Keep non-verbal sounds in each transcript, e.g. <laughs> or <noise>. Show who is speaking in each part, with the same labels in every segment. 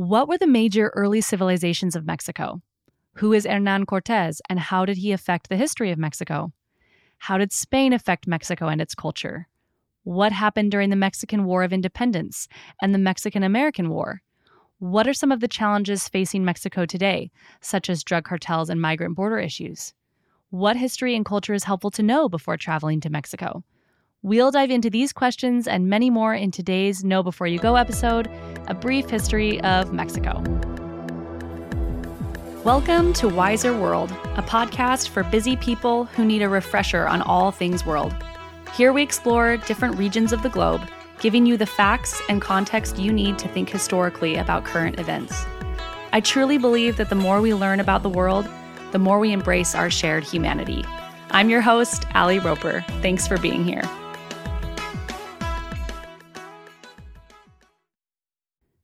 Speaker 1: What were the major early civilizations of Mexico? Who is Hernan Cortez and how did he affect the history of Mexico? How did Spain affect Mexico and its culture? What happened during the Mexican War of Independence and the Mexican American War? What are some of the challenges facing Mexico today, such as drug cartels and migrant border issues? What history and culture is helpful to know before traveling to Mexico? We'll dive into these questions and many more in today's Know Before You Go episode A Brief History of Mexico. Welcome to Wiser World, a podcast for busy people who need a refresher on all things world. Here we explore different regions of the globe, giving you the facts and context you need to think historically about current events. I truly believe that the more we learn about the world, the more we embrace our shared humanity. I'm your host, Ali Roper. Thanks for being here.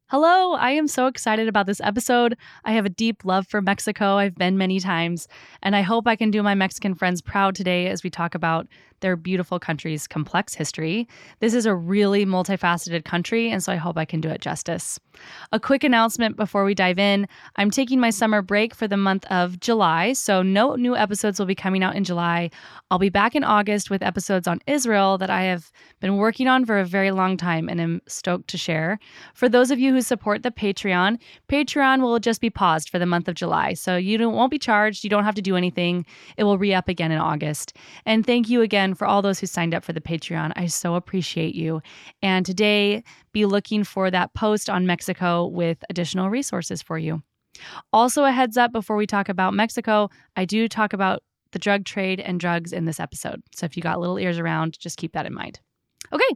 Speaker 1: Hello, I am so excited about this episode. I have a deep love for Mexico. I've been many times, and I hope I can do my Mexican friends proud today as we talk about their beautiful country's complex history. This is a really multifaceted country, and so I hope I can do it justice. A quick announcement before we dive in I'm taking my summer break for the month of July, so no new episodes will be coming out in July. I'll be back in August with episodes on Israel that I have been working on for a very long time and am stoked to share. For those of you who support the Patreon, Patreon will just be paused for the month of July, so you won't be charged. You don't have to do anything. It will re up again in August. And thank you again for all those who signed up for the Patreon. I so appreciate you. And today, be looking for that post on Mexico with additional resources for you. Also, a heads up before we talk about Mexico, I do talk about the drug trade and drugs in this episode. So if you got little ears around, just keep that in mind. Okay,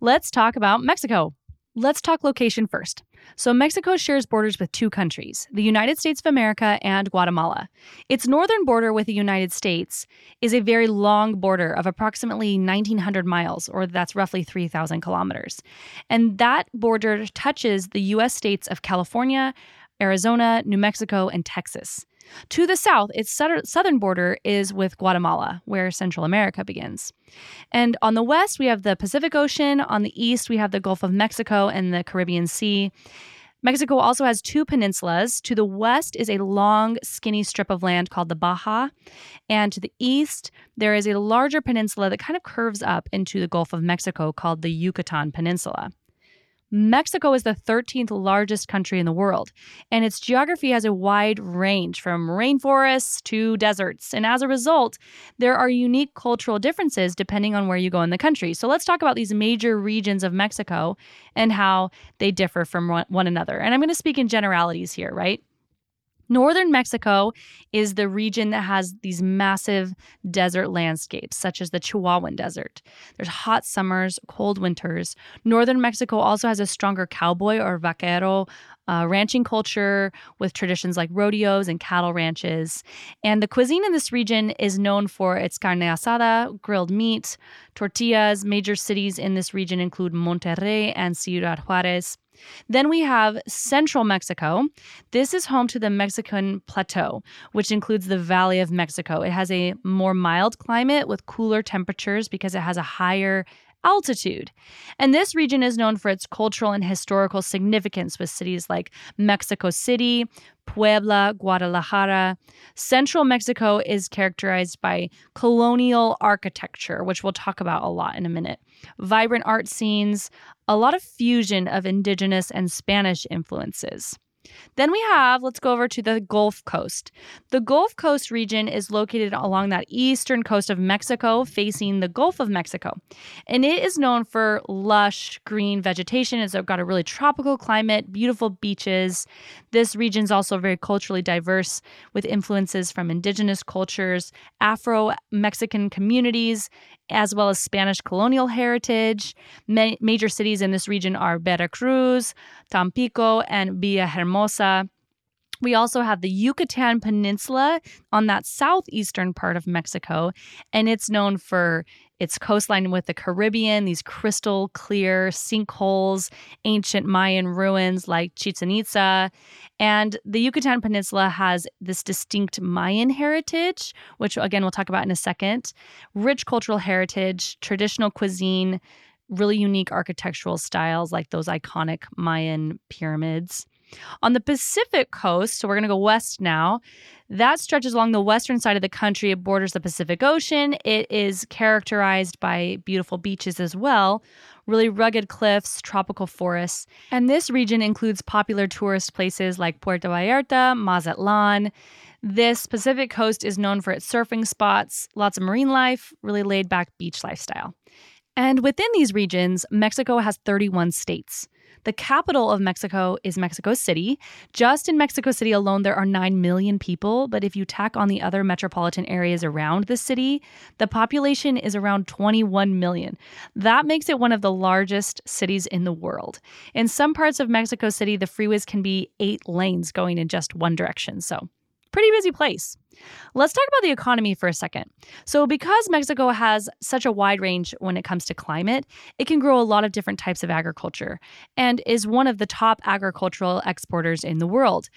Speaker 1: let's talk about Mexico. Let's talk location first. So, Mexico shares borders with two countries, the United States of America and Guatemala. Its northern border with the United States is a very long border of approximately 1,900 miles, or that's roughly 3,000 kilometers. And that border touches the U.S. states of California, Arizona, New Mexico, and Texas. To the south, its southern border is with Guatemala, where Central America begins. And on the west, we have the Pacific Ocean. On the east, we have the Gulf of Mexico and the Caribbean Sea. Mexico also has two peninsulas. To the west is a long, skinny strip of land called the Baja. And to the east, there is a larger peninsula that kind of curves up into the Gulf of Mexico called the Yucatan Peninsula. Mexico is the 13th largest country in the world, and its geography has a wide range from rainforests to deserts. And as a result, there are unique cultural differences depending on where you go in the country. So let's talk about these major regions of Mexico and how they differ from one another. And I'm going to speak in generalities here, right? Northern Mexico is the region that has these massive desert landscapes, such as the Chihuahuan Desert. There's hot summers, cold winters. Northern Mexico also has a stronger cowboy or vaquero uh, ranching culture with traditions like rodeos and cattle ranches. And the cuisine in this region is known for its carne asada, grilled meat, tortillas. Major cities in this region include Monterrey and Ciudad Juarez. Then we have central Mexico. This is home to the Mexican Plateau, which includes the Valley of Mexico. It has a more mild climate with cooler temperatures because it has a higher altitude. And this region is known for its cultural and historical significance with cities like Mexico City, Puebla, Guadalajara. Central Mexico is characterized by colonial architecture, which we'll talk about a lot in a minute, vibrant art scenes, a lot of fusion of indigenous and Spanish influences. Then we have, let's go over to the Gulf Coast. The Gulf Coast region is located along that eastern coast of Mexico, facing the Gulf of Mexico. And it is known for lush green vegetation. It's got a really tropical climate, beautiful beaches. This region is also very culturally diverse with influences from indigenous cultures, Afro Mexican communities, as well as Spanish colonial heritage. Ma- major cities in this region are Veracruz, Tampico, and Villahermosa. We also have the Yucatan Peninsula on that southeastern part of Mexico, and it's known for its coastline with the Caribbean, these crystal clear sinkholes, ancient Mayan ruins like Chichen Itza. And the Yucatan Peninsula has this distinct Mayan heritage, which again we'll talk about in a second, rich cultural heritage, traditional cuisine, really unique architectural styles like those iconic Mayan pyramids. On the Pacific coast, so we're going to go west now, that stretches along the western side of the country. It borders the Pacific Ocean. It is characterized by beautiful beaches as well, really rugged cliffs, tropical forests. And this region includes popular tourist places like Puerto Vallarta, Mazatlan. This Pacific coast is known for its surfing spots, lots of marine life, really laid back beach lifestyle. And within these regions, Mexico has 31 states. The capital of Mexico is Mexico City. Just in Mexico City alone, there are 9 million people. But if you tack on the other metropolitan areas around the city, the population is around 21 million. That makes it one of the largest cities in the world. In some parts of Mexico City, the freeways can be eight lanes going in just one direction. So, pretty busy place. Let's talk about the economy for a second. So, because Mexico has such a wide range when it comes to climate, it can grow a lot of different types of agriculture and is one of the top agricultural exporters in the world,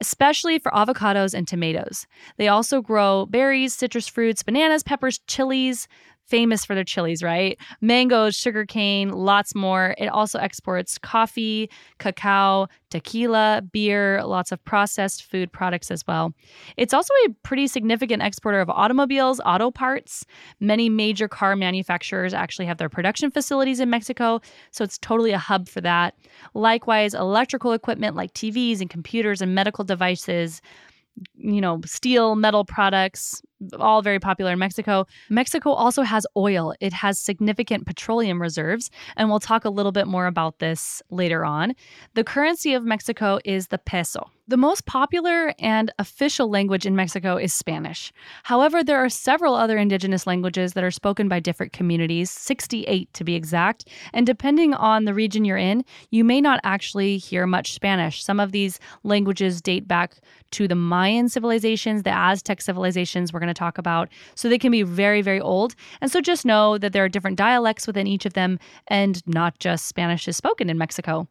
Speaker 1: especially for avocados and tomatoes. They also grow berries, citrus fruits, bananas, peppers, chilies, famous for their chilies, right? Mangoes, sugarcane, lots more. It also exports coffee, cacao, tequila, beer, lots of processed food products as well. It's also a pretty significant exporter of automobiles, auto parts. Many major car manufacturers actually have their production facilities in Mexico, so it's totally a hub for that. Likewise, electrical equipment like TVs and computers and medical devices you know, steel, metal products, all very popular in Mexico. Mexico also has oil. It has significant petroleum reserves, and we'll talk a little bit more about this later on. The currency of Mexico is the peso. The most popular and official language in Mexico is Spanish. However, there are several other indigenous languages that are spoken by different communities, 68 to be exact. And depending on the region you're in, you may not actually hear much Spanish. Some of these languages date back to the Mayan civilizations, the Aztec civilizations we're going to talk about. So they can be very, very old. And so just know that there are different dialects within each of them, and not just Spanish is spoken in Mexico.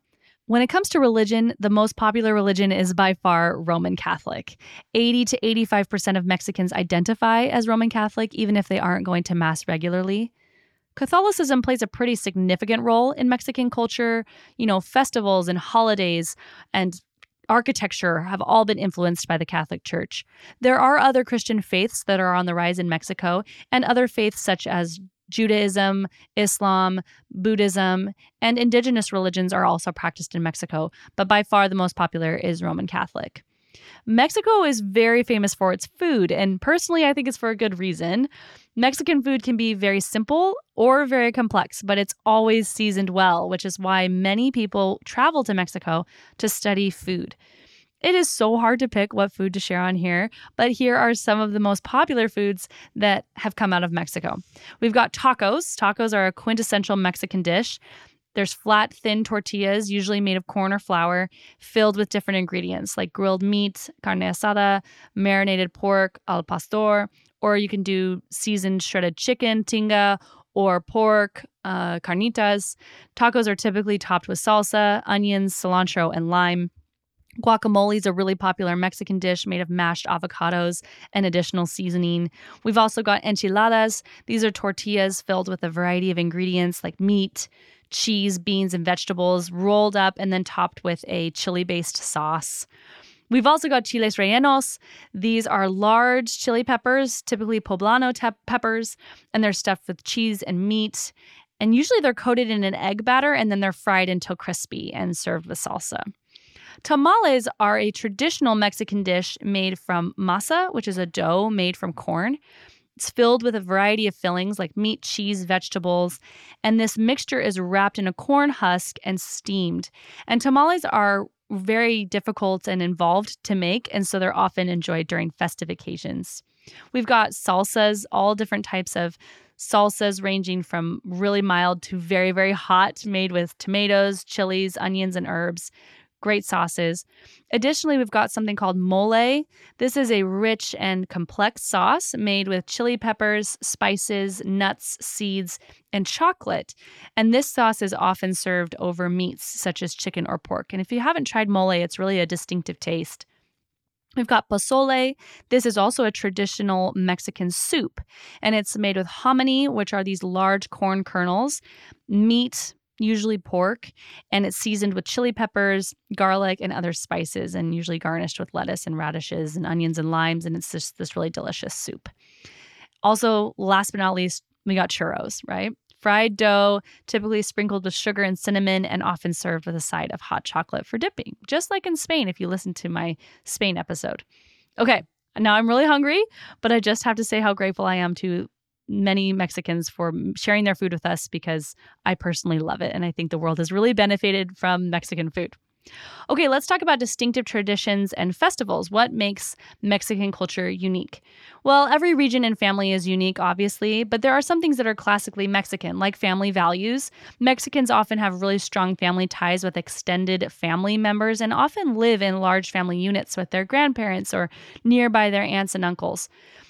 Speaker 1: When it comes to religion, the most popular religion is by far Roman Catholic. 80 to 85% of Mexicans identify as Roman Catholic, even if they aren't going to Mass regularly. Catholicism plays a pretty significant role in Mexican culture. You know, festivals and holidays and architecture have all been influenced by the Catholic Church. There are other Christian faiths that are on the rise in Mexico, and other faiths such as Judaism, Islam, Buddhism, and indigenous religions are also practiced in Mexico, but by far the most popular is Roman Catholic. Mexico is very famous for its food, and personally, I think it's for a good reason. Mexican food can be very simple or very complex, but it's always seasoned well, which is why many people travel to Mexico to study food. It is so hard to pick what food to share on here, but here are some of the most popular foods that have come out of Mexico. We've got tacos. Tacos are a quintessential Mexican dish. There's flat, thin tortillas, usually made of corn or flour, filled with different ingredients like grilled meat, carne asada, marinated pork, al pastor, or you can do seasoned shredded chicken, tinga, or pork, uh, carnitas. Tacos are typically topped with salsa, onions, cilantro, and lime. Guacamole is a really popular Mexican dish made of mashed avocados and additional seasoning. We've also got enchiladas. These are tortillas filled with a variety of ingredients like meat, cheese, beans, and vegetables, rolled up and then topped with a chili based sauce. We've also got chiles rellenos. These are large chili peppers, typically poblano te- peppers, and they're stuffed with cheese and meat. And usually they're coated in an egg batter and then they're fried until crispy and served with salsa. Tamales are a traditional Mexican dish made from masa, which is a dough made from corn. It's filled with a variety of fillings like meat, cheese, vegetables, and this mixture is wrapped in a corn husk and steamed. And tamales are very difficult and involved to make, and so they're often enjoyed during festive occasions. We've got salsas, all different types of salsas ranging from really mild to very, very hot, made with tomatoes, chilies, onions, and herbs great sauces. Additionally, we've got something called mole. This is a rich and complex sauce made with chili peppers, spices, nuts, seeds, and chocolate. And this sauce is often served over meats such as chicken or pork. And if you haven't tried mole, it's really a distinctive taste. We've got pozole. This is also a traditional Mexican soup, and it's made with hominy, which are these large corn kernels, meat, usually pork, and it's seasoned with chili peppers, garlic, and other spices, and usually garnished with lettuce and radishes and onions and limes. And it's just this really delicious soup. Also, last but not least, we got churros, right? Fried dough, typically sprinkled with sugar and cinnamon, and often served with a side of hot chocolate for dipping, just like in Spain, if you listen to my Spain episode. Okay, now I'm really hungry, but I just have to say how grateful I am to many Mexicans for sharing their food with us because I personally love it. And I think the world has really benefited from Mexican food. Okay, let's talk about distinctive traditions and festivals. What makes Mexican culture unique? Well, every region and family is unique, obviously, but there are some things that are classically Mexican, like family values. Mexicans often have really strong family ties with extended family members and often live in large family units with their grandparents or nearby their aunts and uncles.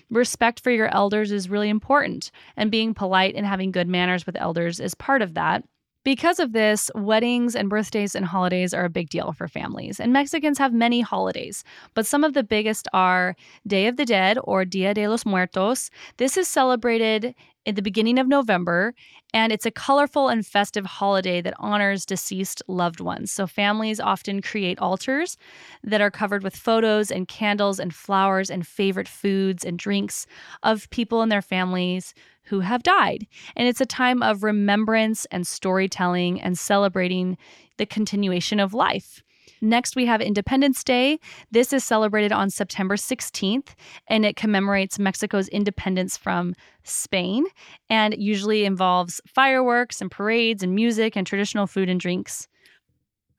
Speaker 1: Respect for your elders is really important, and being polite and having good manners with elders is part of that. Because of this, weddings and birthdays and holidays are a big deal for families. And Mexicans have many holidays, but some of the biggest are Day of the Dead or Dia de los Muertos. This is celebrated in the beginning of November, and it's a colorful and festive holiday that honors deceased loved ones. So, families often create altars that are covered with photos and candles and flowers and favorite foods and drinks of people in their families who have died. And it's a time of remembrance and storytelling and celebrating the continuation of life. Next, we have Independence Day. This is celebrated on September 16th, and it commemorates Mexico's independence from Spain and usually involves fireworks and parades and music and traditional food and drinks.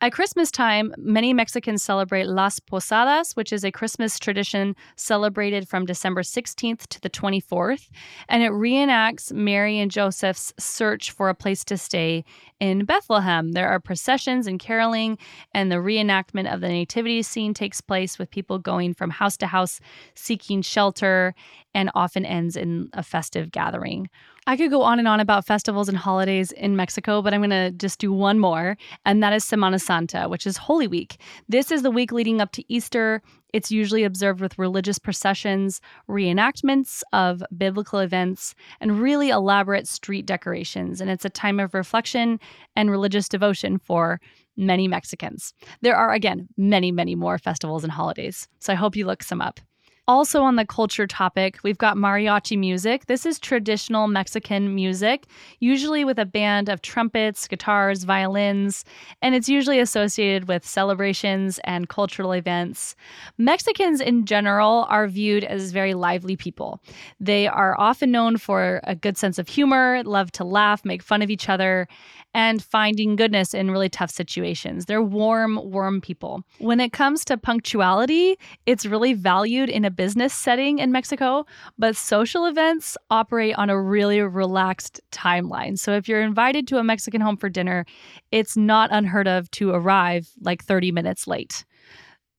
Speaker 1: At Christmas time, many Mexicans celebrate Las Posadas, which is a Christmas tradition celebrated from December 16th to the 24th, and it reenacts Mary and Joseph's search for a place to stay in Bethlehem. There are processions and caroling, and the reenactment of the nativity scene takes place with people going from house to house seeking shelter and often ends in a festive gathering. I could go on and on about festivals and holidays in Mexico, but I'm going to just do one more, and that is Semana Santa, which is Holy Week. This is the week leading up to Easter. It's usually observed with religious processions, reenactments of biblical events, and really elaborate street decorations. And it's a time of reflection and religious devotion for many Mexicans. There are, again, many, many more festivals and holidays. So I hope you look some up. Also, on the culture topic, we've got mariachi music. This is traditional Mexican music, usually with a band of trumpets, guitars, violins, and it's usually associated with celebrations and cultural events. Mexicans in general are viewed as very lively people. They are often known for a good sense of humor, love to laugh, make fun of each other, and finding goodness in really tough situations. They're warm, warm people. When it comes to punctuality, it's really valued in a business setting in Mexico, but social events operate on a really relaxed timeline. So if you're invited to a Mexican home for dinner, it's not unheard of to arrive like 30 minutes late.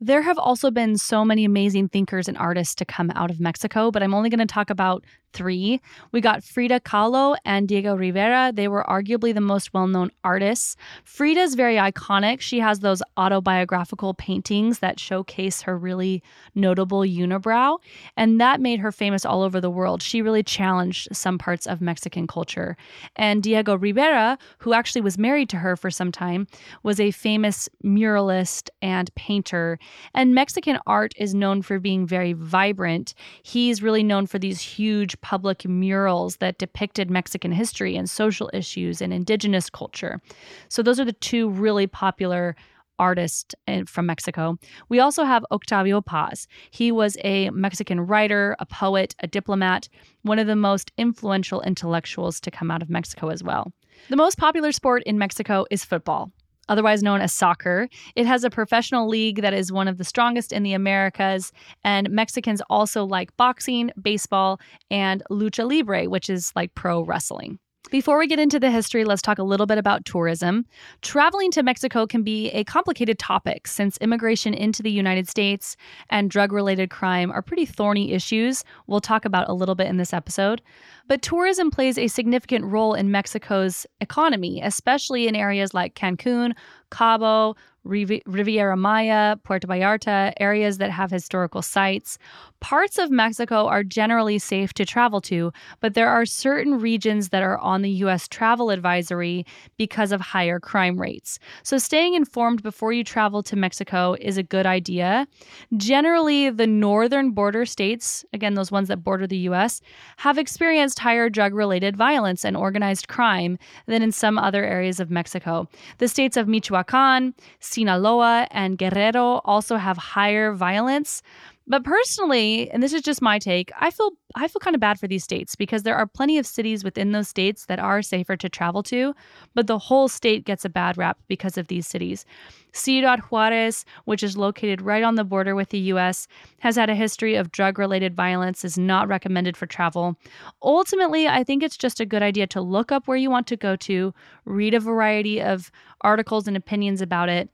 Speaker 1: There have also been so many amazing thinkers and artists to come out of Mexico, but I'm only going to talk about three. We got Frida Kahlo and Diego Rivera. They were arguably the most well known artists. Frida's very iconic. She has those autobiographical paintings that showcase her really notable unibrow, and that made her famous all over the world. She really challenged some parts of Mexican culture. And Diego Rivera, who actually was married to her for some time, was a famous muralist and painter. And Mexican art is known for being very vibrant. He's really known for these huge public murals that depicted Mexican history and social issues and indigenous culture. So, those are the two really popular artists eh, from Mexico. We also have Octavio Paz. He was a Mexican writer, a poet, a diplomat, one of the most influential intellectuals to come out of Mexico as well. The most popular sport in Mexico is football otherwise known as soccer. It has a professional league that is one of the strongest in the Americas, and Mexicans also like boxing, baseball, and lucha libre, which is like pro wrestling. Before we get into the history, let's talk a little bit about tourism. Traveling to Mexico can be a complicated topic since immigration into the United States and drug related crime are pretty thorny issues we'll talk about a little bit in this episode. But tourism plays a significant role in Mexico's economy, especially in areas like Cancun, Cabo, Riviera Maya, Puerto Vallarta, areas that have historical sites. Parts of Mexico are generally safe to travel to, but there are certain regions that are on the U.S. travel advisory because of higher crime rates. So, staying informed before you travel to Mexico is a good idea. Generally, the northern border states, again, those ones that border the U.S., have experienced higher drug related violence and organized crime than in some other areas of Mexico. The states of Michoacan, Sinaloa, and Guerrero also have higher violence. But personally, and this is just my take, I feel I feel kind of bad for these states because there are plenty of cities within those states that are safer to travel to, but the whole state gets a bad rap because of these cities. Ciudad Juarez, which is located right on the border with the US, has had a history of drug-related violence is not recommended for travel. Ultimately, I think it's just a good idea to look up where you want to go to, read a variety of articles and opinions about it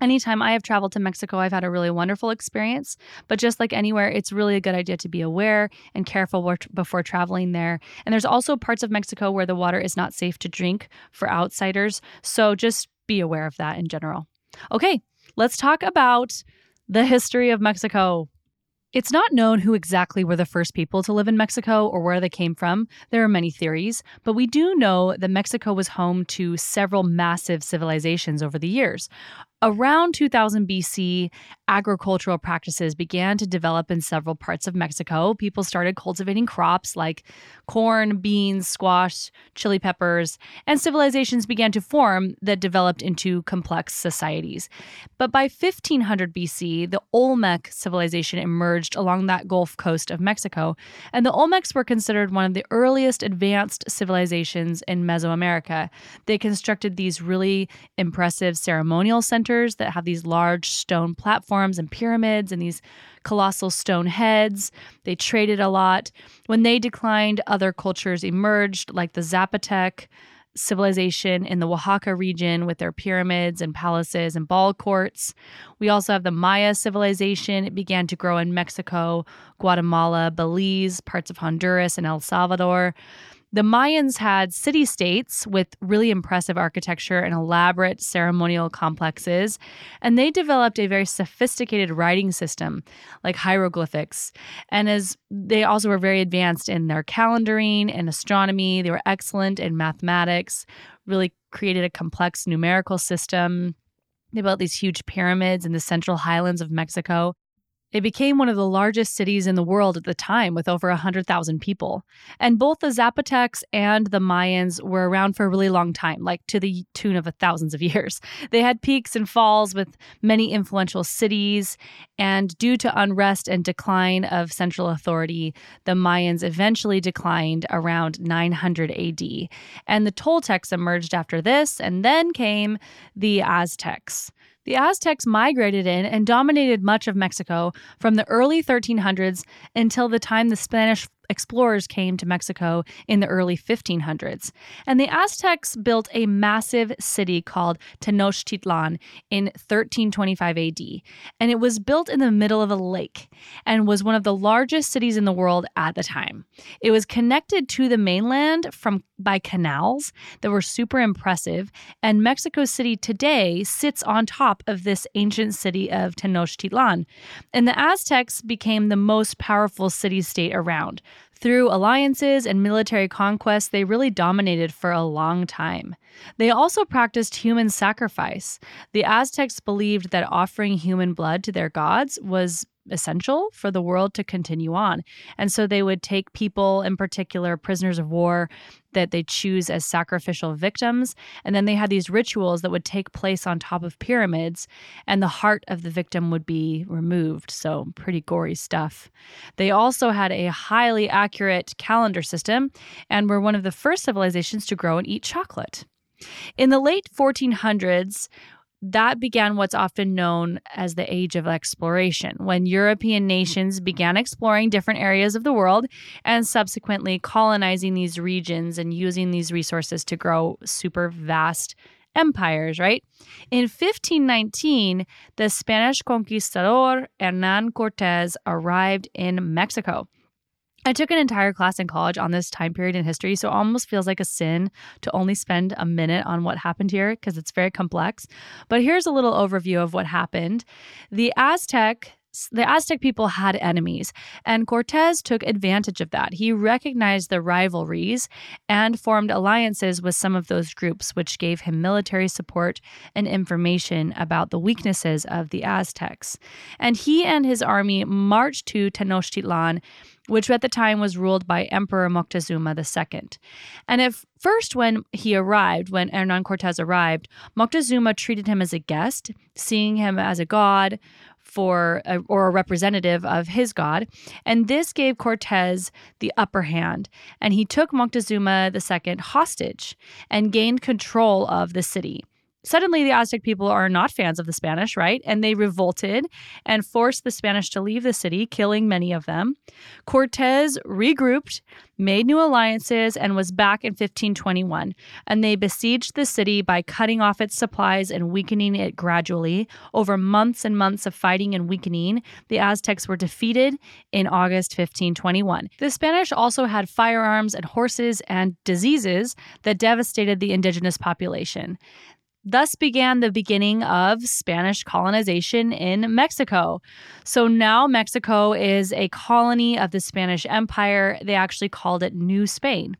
Speaker 1: Anytime I have traveled to Mexico, I've had a really wonderful experience. But just like anywhere, it's really a good idea to be aware and careful before traveling there. And there's also parts of Mexico where the water is not safe to drink for outsiders. So just be aware of that in general. Okay, let's talk about the history of Mexico. It's not known who exactly were the first people to live in Mexico or where they came from. There are many theories, but we do know that Mexico was home to several massive civilizations over the years. Around 2000 BC, agricultural practices began to develop in several parts of Mexico. People started cultivating crops like corn, beans, squash, chili peppers, and civilizations began to form that developed into complex societies. But by 1500 BC, the Olmec civilization emerged along that Gulf coast of Mexico, and the Olmecs were considered one of the earliest advanced civilizations in Mesoamerica. They constructed these really impressive ceremonial centers centers that have these large stone platforms and pyramids and these colossal stone heads. They traded a lot. When they declined, other cultures emerged, like the Zapotec civilization in the Oaxaca region with their pyramids and palaces and ball courts. We also have the Maya civilization. It began to grow in Mexico, Guatemala, Belize, parts of Honduras, and El Salvador. The Mayans had city states with really impressive architecture and elaborate ceremonial complexes, and they developed a very sophisticated writing system like hieroglyphics. And as they also were very advanced in their calendaring and astronomy, they were excellent in mathematics, really created a complex numerical system. They built these huge pyramids in the central highlands of Mexico. It became one of the largest cities in the world at the time with over 100,000 people. And both the Zapotecs and the Mayans were around for a really long time, like to the tune of thousands of <laughs> years. They had peaks and falls with many influential cities. And due to unrest and decline of central authority, the Mayans eventually declined around 900 AD. And the Toltecs emerged after this, and then came the Aztecs. The Aztecs migrated in and dominated much of Mexico from the early 1300s until the time the Spanish explorers came to Mexico in the early 1500s. And the Aztecs built a massive city called Tenochtitlan in 1325 AD. And it was built in the middle of a lake and was one of the largest cities in the world at the time. It was connected to the mainland from by canals that were super impressive, and Mexico City today sits on top of this ancient city of Tenochtitlan. And the Aztecs became the most powerful city state around. Through alliances and military conquests, they really dominated for a long time. They also practiced human sacrifice. The Aztecs believed that offering human blood to their gods was essential for the world to continue on. And so they would take people, in particular prisoners of war, that they choose as sacrificial victims. And then they had these rituals that would take place on top of pyramids, and the heart of the victim would be removed. So, pretty gory stuff. They also had a highly accurate calendar system and were one of the first civilizations to grow and eat chocolate. In the late 1400s, that began what's often known as the age of exploration, when European nations began exploring different areas of the world and subsequently colonizing these regions and using these resources to grow super vast empires, right? In 1519, the Spanish conquistador Hernan Cortez arrived in Mexico. I took an entire class in college on this time period in history, so it almost feels like a sin to only spend a minute on what happened here because it's very complex. But here's a little overview of what happened. The Aztec the Aztec people had enemies, and Cortez took advantage of that. He recognized the rivalries and formed alliances with some of those groups, which gave him military support and information about the weaknesses of the Aztecs. And he and his army marched to Tenochtitlan which at the time was ruled by Emperor Moctezuma II. And at first, when he arrived, when Hernan Cortez arrived, Moctezuma treated him as a guest, seeing him as a god, for a, or a representative of his god, and this gave Cortez the upper hand, and he took Moctezuma II hostage and gained control of the city. Suddenly, the Aztec people are not fans of the Spanish, right? And they revolted and forced the Spanish to leave the city, killing many of them. Cortez regrouped, made new alliances, and was back in 1521. And they besieged the city by cutting off its supplies and weakening it gradually. Over months and months of fighting and weakening, the Aztecs were defeated in August 1521. The Spanish also had firearms and horses and diseases that devastated the indigenous population. Thus began the beginning of Spanish colonization in Mexico. So now Mexico is a colony of the Spanish Empire. They actually called it New Spain.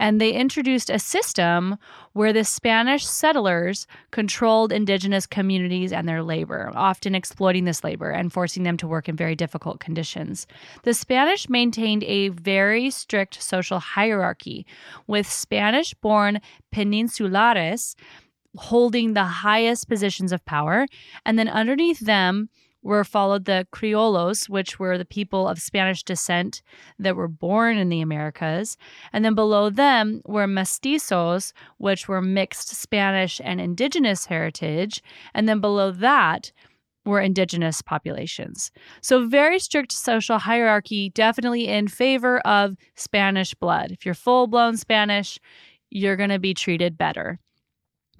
Speaker 1: And they introduced a system where the Spanish settlers controlled indigenous communities and their labor, often exploiting this labor and forcing them to work in very difficult conditions. The Spanish maintained a very strict social hierarchy, with Spanish born peninsulares holding the highest positions of power. And then underneath them were followed the criollos, which were the people of Spanish descent that were born in the Americas. And then below them were mestizos, which were mixed Spanish and indigenous heritage. And then below that, were indigenous populations. So, very strict social hierarchy, definitely in favor of Spanish blood. If you're full blown Spanish, you're going to be treated better.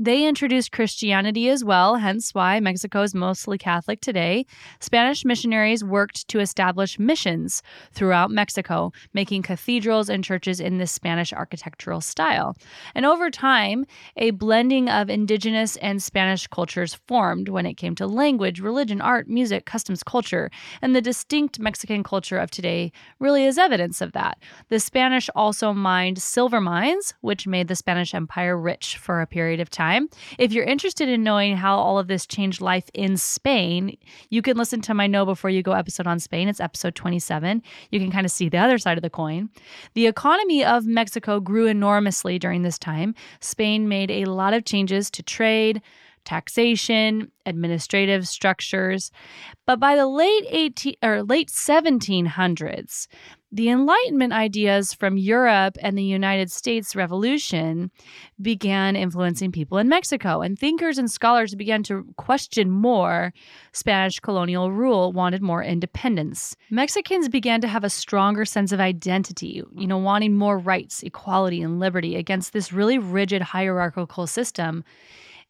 Speaker 1: They introduced Christianity as well, hence why Mexico is mostly Catholic today. Spanish missionaries worked to establish missions throughout Mexico, making cathedrals and churches in the Spanish architectural style. And over time, a blending of indigenous and Spanish cultures formed when it came to language, religion, art, music, customs, culture. And the distinct Mexican culture of today really is evidence of that. The Spanish also mined silver mines, which made the Spanish Empire rich for a period of time time. If you're interested in knowing how all of this changed life in Spain, you can listen to my Know Before You Go episode on Spain. It's episode 27. You can kind of see the other side of the coin. The economy of Mexico grew enormously during this time. Spain made a lot of changes to trade, taxation, administrative structures. But by the late 18 or late 1700s, the Enlightenment ideas from Europe and the United States Revolution began influencing people in Mexico, and thinkers and scholars began to question more Spanish colonial rule, wanted more independence. Mexicans began to have a stronger sense of identity, you know, wanting more rights, equality, and liberty against this really rigid hierarchical system.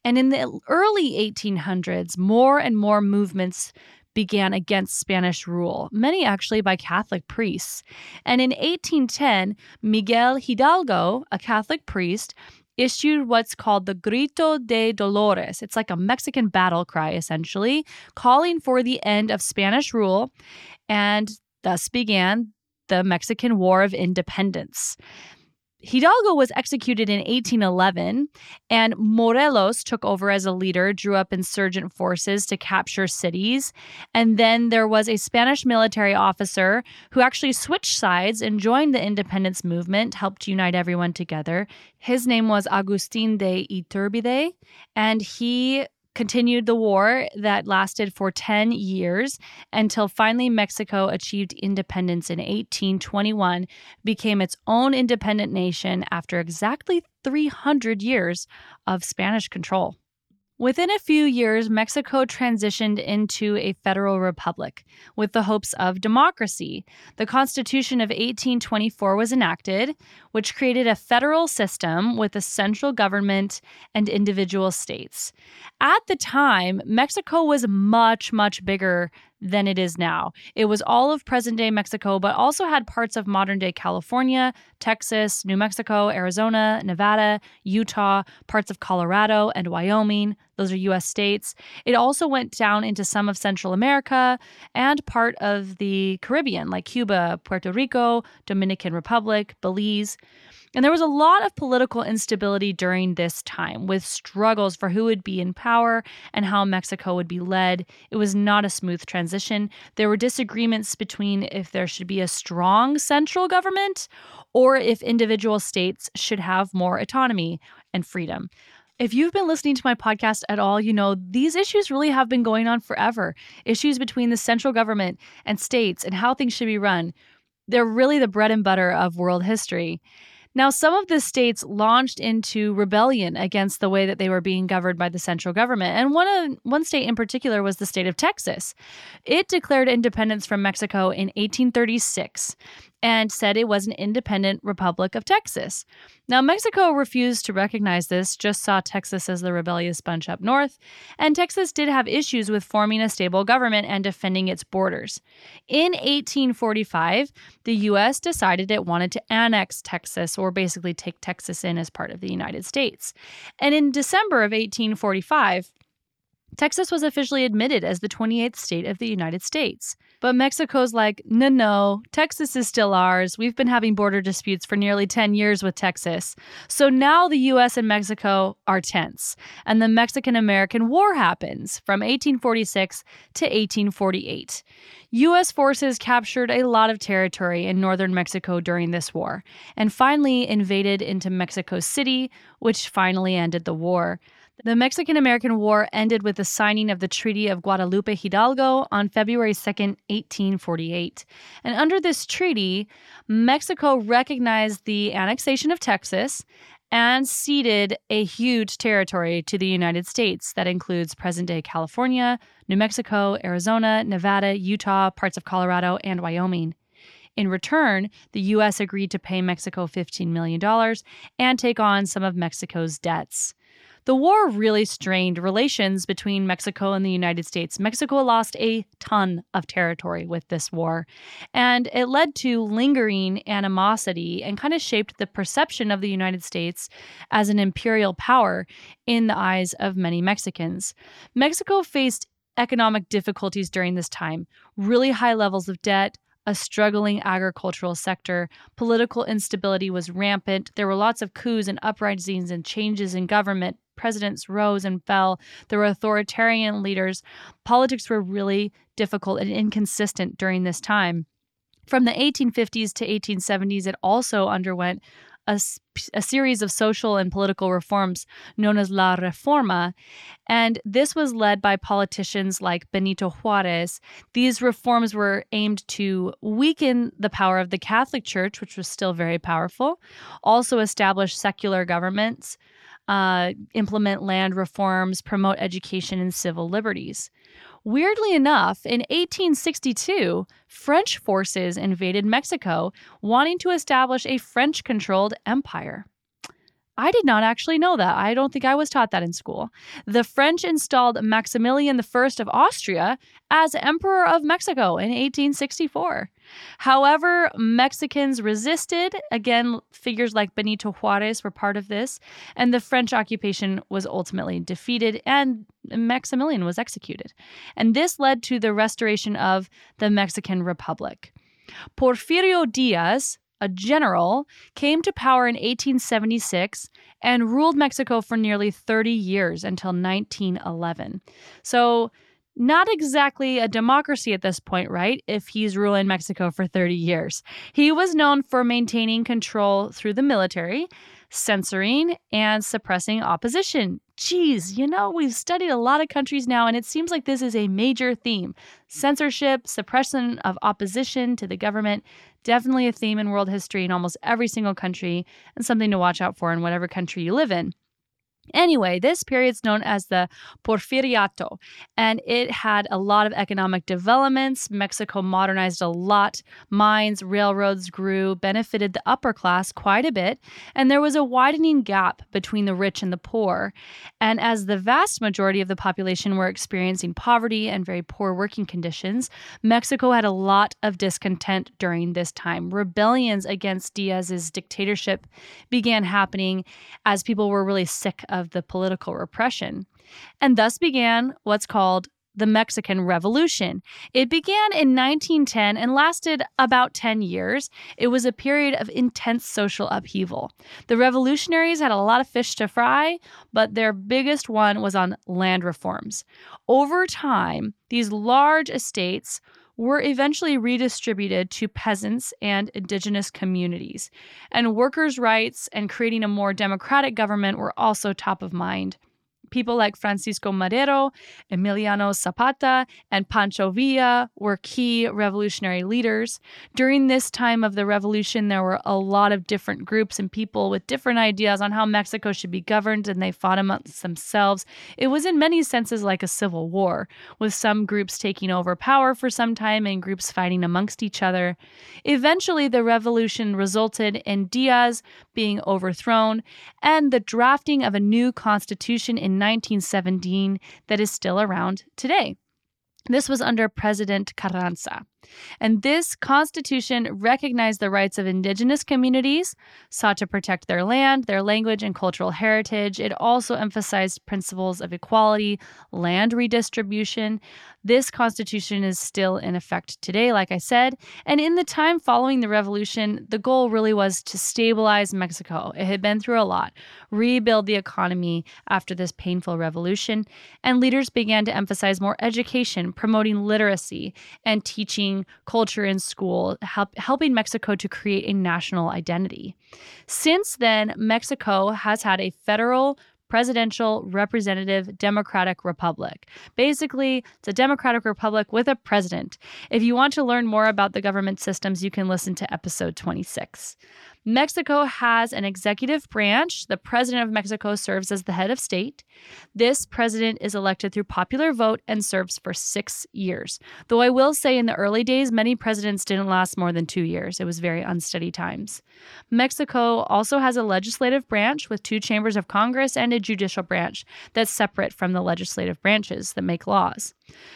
Speaker 1: And in the early 1800s, more and more movements began against Spanish rule, many actually by Catholic priests. And in 1810, Miguel Hidalgo, a Catholic priest, issued what's called the Grito de Dolores. It's like a Mexican battle cry, essentially, calling for the end of Spanish rule, and thus began the Mexican War of Independence. Hidalgo was executed in 1811, and Morelos took over as a leader, drew up insurgent forces to capture cities. And then there was a Spanish military officer who actually switched sides and joined the independence movement, helped unite everyone together. His name was Agustin de Iturbide, and he continued the war that lasted for 10 years until finally Mexico achieved independence in 1821, became its own independent nation after exactly 300 years of Spanish control. Within a few years, Mexico transitioned into a federal republic with the hopes of democracy. The Constitution of 1824 was enacted, which created a federal system with a central government and individual states. At the time, Mexico was much, much bigger than it is now. It was all of present day Mexico, but also had parts of modern day California, Texas, New Mexico, Arizona, Nevada, Utah, parts of Colorado, and Wyoming. Those are US states. It also went down into some of Central America and part of the Caribbean, like Cuba, Puerto Rico, Dominican Republic, Belize. And there was a lot of political instability during this time, with struggles for who would be in power and how Mexico would be led. It was not a smooth transition. There were disagreements between if there should be a strong central government or if individual states should have more autonomy and freedom. If you've been listening to my podcast at all, you know these issues really have been going on forever. Issues between the central government and states and how things should be run. They're really the bread and butter of world history. Now, some of the states launched into rebellion against the way that they were being governed by the central government. And one, of, one state in particular was the state of Texas. It declared independence from Mexico in 1836 and said it was an independent Republic of Texas. Now, Mexico refused to recognize this, just saw Texas as the rebellious bunch up north, and Texas did have issues with forming a stable government and defending its borders. In 1845, the U.S. decided it wanted to annex Texas, or basically take Texas in as part of the United States. And in December of 1845, Texas was officially admitted as the 28th state of the United States. But Mexico's like, no, no, Texas is still ours. We've been having border disputes for nearly 10 years with Texas. So now the U.S. and Mexico are tense, and the Mexican American War happens from 1846 to 1848. U.S. forces captured a lot of territory in northern Mexico during this war, and finally invaded into Mexico City, which finally ended the war. The Mexican American War ended with the signing of the Treaty of Guadalupe Hidalgo on February 2, 1848. And under this treaty, Mexico recognized the annexation of Texas and ceded a huge territory to the United States that includes present day California, New Mexico, Arizona, Nevada, Utah, parts of Colorado, and Wyoming. In return, the U.S. agreed to pay Mexico $15 million and take on some of Mexico's debts. The war really strained relations between Mexico and the United States. Mexico lost a ton of territory with this war, and it led to lingering animosity and kind of shaped the perception of the United States as an imperial power in the eyes of many Mexicans. Mexico faced economic difficulties during this time, really high levels of debt, a struggling agricultural sector. Political instability was rampant. There were lots of coups and uprisings and changes in government presidents rose and fell. There were authoritarian leaders. Politics were really difficult and inconsistent during this time. From the 1850s to 1870s, it also underwent a, a, series of social and political reforms known as La Reforma, and this was led by politicians like Benito Juarez. These reforms were aimed to weaken the power of the Catholic Church, which was still very powerful, also establish secular governments, uh, implement land reforms, promote education and civil liberties. Weirdly enough, in 1862, French forces invaded Mexico, wanting to establish a French controlled empire. I did not actually know that. I don't think I was taught that in school. The French installed Maximilian I of Austria as Emperor of Mexico in 1864. However, Mexicans resisted. Again, figures like Benito Juarez were part of this, and the French occupation was ultimately defeated and Maximilian was executed. And this led to the restoration of the Mexican Republic. Porfirio Diaz, a general, came to power in 1876 and ruled Mexico for nearly 30 years until 1911. So, not exactly a democracy at this point, right? If he's ruling Mexico for 30 years. He was known for maintaining control through the military, censoring, and suppressing opposition. Geez, you know, we've studied a lot of countries now, and it seems like this is a major theme. Censorship, suppression of opposition to the government, definitely a theme in world history in almost every single country, and something to watch out for in whatever country you live in. Anyway, this period is known as the Porfiriato, and it had a lot of economic developments. Mexico modernized a lot. Mines, railroads grew, benefited the upper class quite a bit, and there was a widening gap between the rich and the poor. And as the vast majority of the population were experiencing poverty and very poor working conditions, Mexico had a lot of discontent during this time. Rebellions against Diaz's dictatorship began happening as people were really sick of of the political repression, and thus began what's called the Mexican Revolution. It began in 1910 and lasted about 10 years. It was a period of intense social upheaval. The revolutionaries had a lot of fish to fry, but their biggest one was on land reforms. Over time, these large estates were eventually redistributed to peasants and indigenous communities. And workers' rights and creating a more democratic government were also top of mind people like Francisco Madero, Emiliano Zapata, and Pancho Villa were key revolutionary leaders. During this time of the revolution, there were a lot of different groups and people with different ideas on how Mexico should be governed, and they fought amongst themselves. It was, in many senses, like a civil war, with some groups taking over power for some time and groups fighting amongst each other. Eventually, the revolution resulted in Diaz being overthrown and the drafting of a new constitution in 1917 that is still around today. This was under President Carranza. And this constitution recognized the rights of indigenous communities, sought to protect their land, their language, and cultural heritage. It also emphasized principles of equality, land redistribution. This constitution is still in effect today, like I said. And in the time following the revolution, the goal really was to stabilize Mexico. It had been through a lot, rebuild the economy after this painful revolution. And leaders began to emphasize more education, promoting literacy, and teaching culture in school, help, helping Mexico to create a national identity. Since then, Mexico has had a federal presidential representative democratic republic. Basically, it's a democratic republic with a president. If you want to learn more about the government systems, you can listen to episode 26. Mexico has an executive branch. The president of Mexico serves as the head of state. This president is elected through popular vote and serves for six years. Though I will say, in the early days, many presidents didn't last more than two years. It was very unsteady times. Mexico also has a legislative branch with two chambers of Congress and a judicial branch that's separate from the legislative branches that make laws.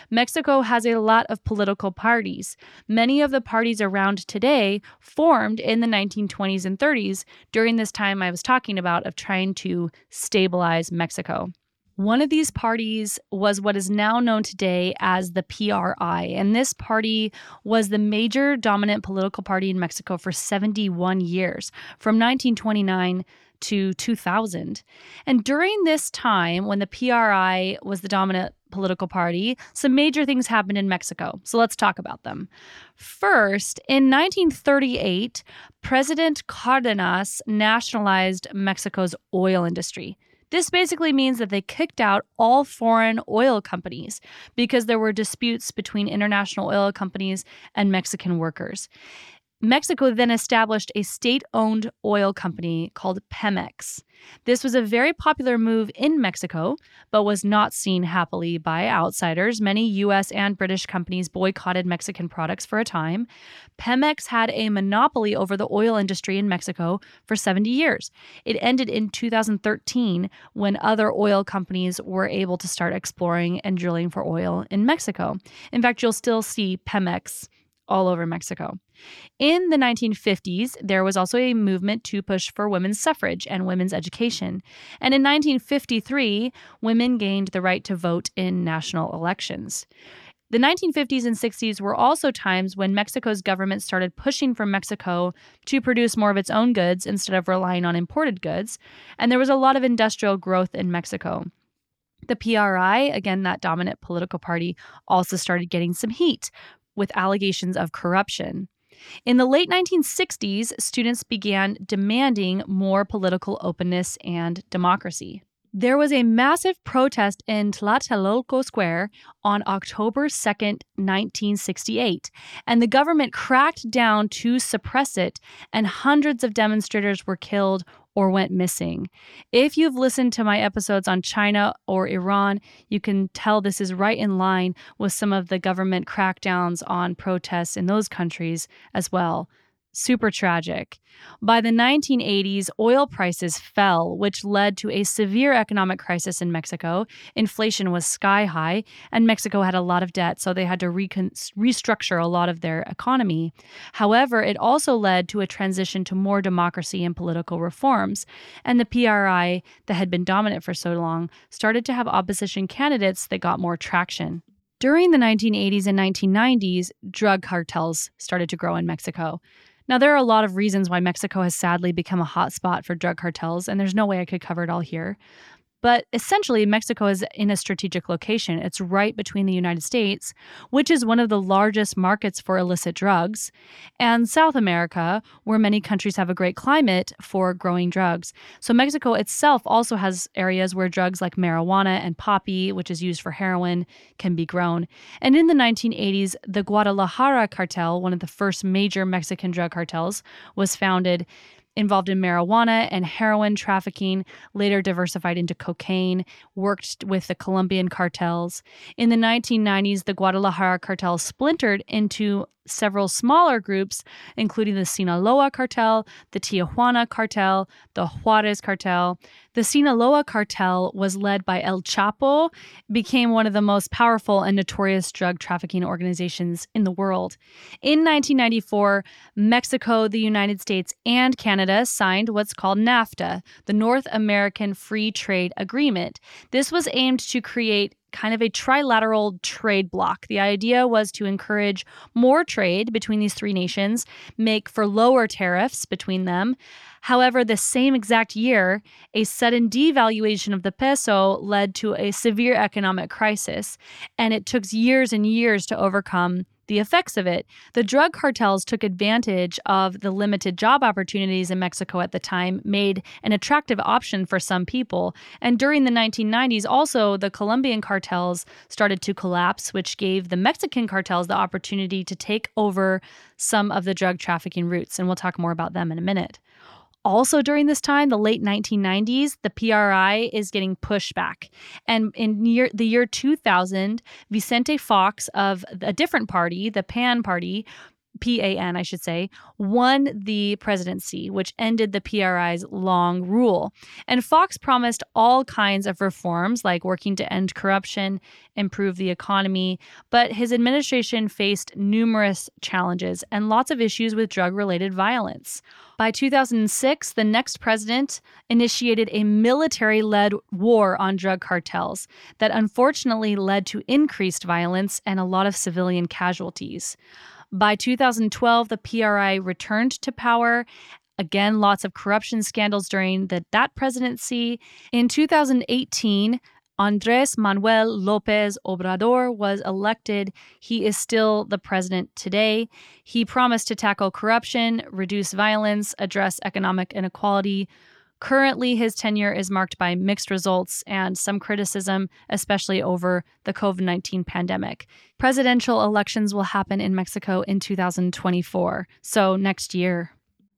Speaker 1: Mexico has a lot of political parties. Many of the parties around today formed in the 1920s and 30s during this time I was talking about of trying to stabilize Mexico. One of these parties was what is now known today as the PRI, and this party was the major dominant political party in Mexico for 71 years, from 1929 to 2000. And during this time, when the PRI was the dominant political party, some major things happened in Mexico. So let's talk about them. First, in 1938, President Cardenas nationalized Mexico's oil industry. This basically means that they kicked out all foreign oil companies because there were disputes between international oil companies and Mexican workers. Mexico then established a state owned oil company called Pemex. This was a very popular move in Mexico, but was not seen happily by outsiders. Many US and British companies boycotted Mexican products for a time. Pemex had a monopoly over the oil industry in Mexico for 70 years. It ended in 2013 when other oil companies were able to start exploring and drilling for oil in Mexico. In fact, you'll still see Pemex all over Mexico. In the 1950s, there was also a movement to push for women's suffrage and women's education. And in 1953, women gained the right to vote in national elections. The 1950s and 60s were also times when Mexico's government started pushing for Mexico to produce more of its own goods instead of relying on imported goods, and there was a lot of industrial growth in Mexico. The PRI, again, that dominant political party, also started getting some heat with allegations of corruption. In the late 1960s, students began demanding more political openness and democracy. There was a massive protest in Tlatelolco Square on October 2nd, 1968, and the government cracked down to suppress it, and hundreds of demonstrators were killed or went missing. If you've listened to my episodes on China or Iran, you can tell this is right in line with some of the government crackdowns on protests in those countries as well super tragic. By the 1980s, oil prices fell, which led to a severe economic crisis in Mexico. Inflation was sky high, and Mexico had a lot of debt, so they had to recon- restructure a lot of their economy. However, it also led to a transition to more democracy and political reforms, and the PRI, that had been dominant for so long, started to have opposition candidates that got more traction. During the 1980s and 1990s, drug cartels started to grow in Mexico. Now, there are a lot of reasons why Mexico has sadly become a hotspot for drug cartels, and there's no way I could cover it all here. But essentially, Mexico is in a strategic location. It's right between the United States, which is one of the largest markets for illicit drugs, and South America, where many countries have a great climate for growing drugs. So, Mexico itself also has areas where drugs like marijuana and poppy, which is used for heroin, can be grown. And in the 1980s, the Guadalajara cartel, one of the first major Mexican drug cartels, was founded involved in marijuana and heroin trafficking, later diversified into cocaine, worked with the Colombian cartels. In the 1990s, the Guadalajara cartel splintered into several smaller groups, including the Sinaloa cartel, the Tijuana cartel, the Juarez cartel. The Sinaloa cartel was led by El Chapo, became one of the most powerful and notorious drug trafficking organizations in the world. In 1994, Mexico, the United States, and Canada signed what's called NAFTA, the North American Free Trade Agreement. This was aimed to create kind of a trilateral trade bloc. The idea was to encourage more trade between these three nations, make for lower tariffs between them. However, the same exact year, a sudden devaluation of the peso led to a severe economic crisis, and it took years and years to overcome the effects of it. The drug cartels took advantage of the limited job opportunities in Mexico at the time, made an attractive option for some people. And during the 1990s, also, the Colombian cartels started to collapse, which gave the Mexican cartels the opportunity to take over some of the drug trafficking routes. And we'll talk more about them in a minute. Also, during this time, the late 1990s, the PRI is getting pushback. And in year, the year 2000, Vicente Fox of a different party, the PAN Party, PAN, I should say, won the presidency, which ended the PRI's long rule. And Fox promised all kinds of reforms, like working to end corruption, improve the economy, but his administration faced numerous challenges and lots of issues with drug related violence. By 2006, the next president initiated a military led war on drug cartels that unfortunately led to increased violence and a lot of civilian casualties. By 2012, the PRI returned to power. Again, lots of corruption scandals during the, that presidency. In 2018, Andres Manuel Lopez Obrador was elected. He is still the president today. He promised to tackle corruption, reduce violence, address economic inequality, Currently, his tenure is marked by mixed results and some criticism, especially over the COVID 19 pandemic. Presidential elections will happen in Mexico in 2024, so next year.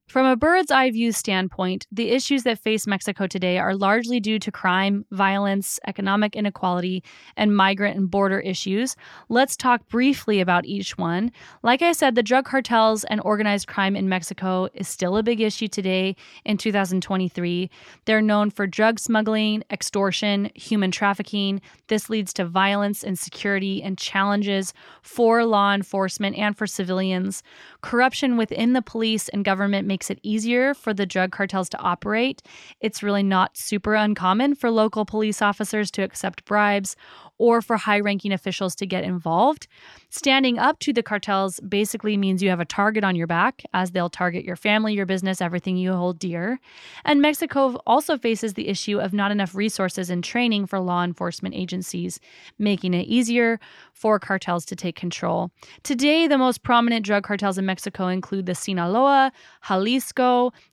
Speaker 1: From a bird's eye view standpoint, the issues that face Mexico today are largely due to crime, violence, economic inequality, and migrant and border issues. Let's talk briefly about each one. Like I said, the drug cartels and organized crime in Mexico is still a big issue today in 2023. They're known for drug smuggling, extortion, human trafficking. This leads to violence, insecurity, and challenges for law enforcement and for civilians. Corruption within the police and government makes it easier for the drug cartels to operate. It's really not super uncommon for local police officers to accept bribes or for high ranking officials to get involved. Standing up to the cartels basically means you have a target on your back, as they'll target your family, your business, everything you hold dear. And Mexico also faces the issue of not enough resources and training for law enforcement agencies, making it easier for cartels to take control. Today, the most prominent drug cartels in Mexico include the Sinaloa, Jalisco,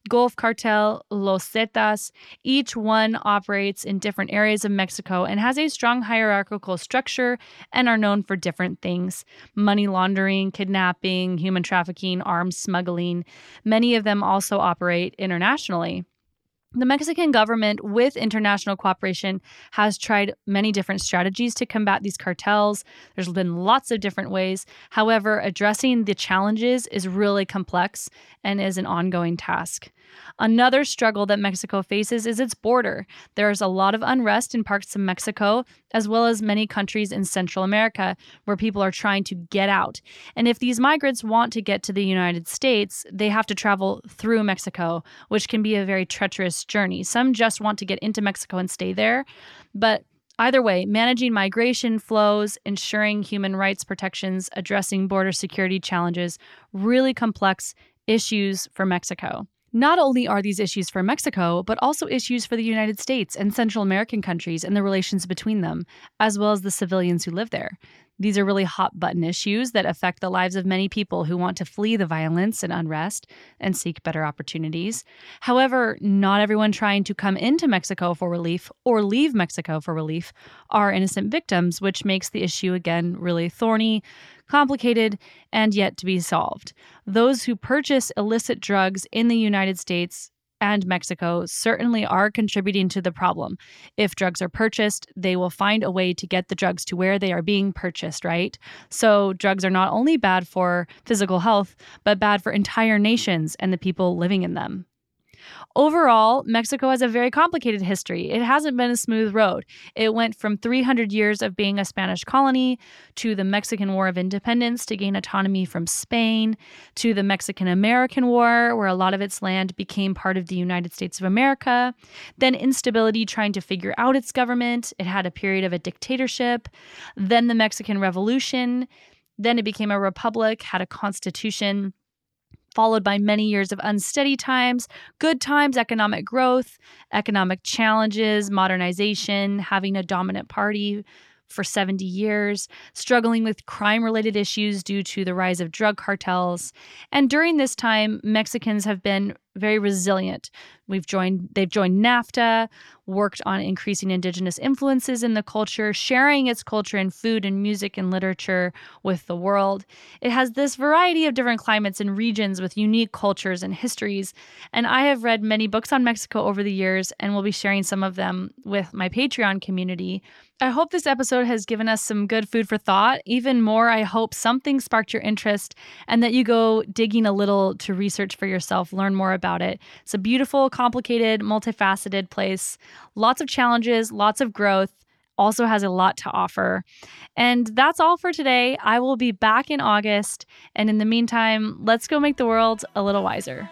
Speaker 1: Gulf Cartel, Los Zetas. Each one operates in different areas of Mexico and has a strong hierarchical structure and are known for different things money laundering, kidnapping, human trafficking, arms smuggling. Many of them also operate internationally. The Mexican government, with international cooperation, has tried many different strategies to combat these cartels. There's been lots of different ways. However, addressing the challenges is really complex and is an ongoing task. Another struggle that Mexico faces is its border. There's a lot of unrest in parts of Mexico, as well as many countries in Central America where people are trying to get out. And if these migrants want to get to the United States, they have to travel through Mexico, which can be a very treacherous journey. Some just want to get into Mexico and stay there, but Either way, managing migration flows, ensuring human rights protections, addressing border security challenges, really complex issues for Mexico. Not only are these issues for Mexico, but also issues for the United States and Central American countries and the relations between them, as well as the civilians who live there. These are really hot button issues that affect the lives of many people who want to flee the violence and unrest and seek better opportunities. However, not everyone trying to come into Mexico for relief or leave Mexico for relief are innocent victims, which makes the issue again really thorny, complicated, and yet to be solved. Those who purchase illicit drugs in the United States and Mexico certainly are contributing to the problem. If drugs are purchased, they will find a way to get the drugs to where they are being purchased, right? So, drugs are not only bad for physical health, but bad for entire nations and the people living in them. Overall, Mexico has a very complicated history. It hasn't been a smooth road. It went from 300 years of being a Spanish colony to the Mexican War of Independence to gain autonomy from Spain to the Mexican American War, where a lot of its land became part of the United States of America. Then instability trying to figure out its government. It had a period of a dictatorship. Then the Mexican Revolution. Then it became a republic, had a constitution followed by many years of unsteady times, good times, economic growth, economic challenges, modernization, having a dominant party for 70 years, struggling with crime related issues due to the rise of drug cartels. And during this time, Mexicans have been very resilient. We've joined they've joined NAFTA, worked on increasing indigenous influences in the culture, sharing its culture in food and music and literature with the world. It has this variety of different climates and regions with unique cultures and histories, and I have read many books on Mexico over the years and will be sharing some of them with my Patreon community. I hope this episode has given us some good food for thought. Even more, I hope something sparked your interest and that you go digging a little to research for yourself, learn more about it. It's a beautiful, complicated, multifaceted place. Lots of challenges, lots of growth. Also has a lot to offer. And that's all for today. I will be back in August. And in the meantime, let's go make the world a little wiser.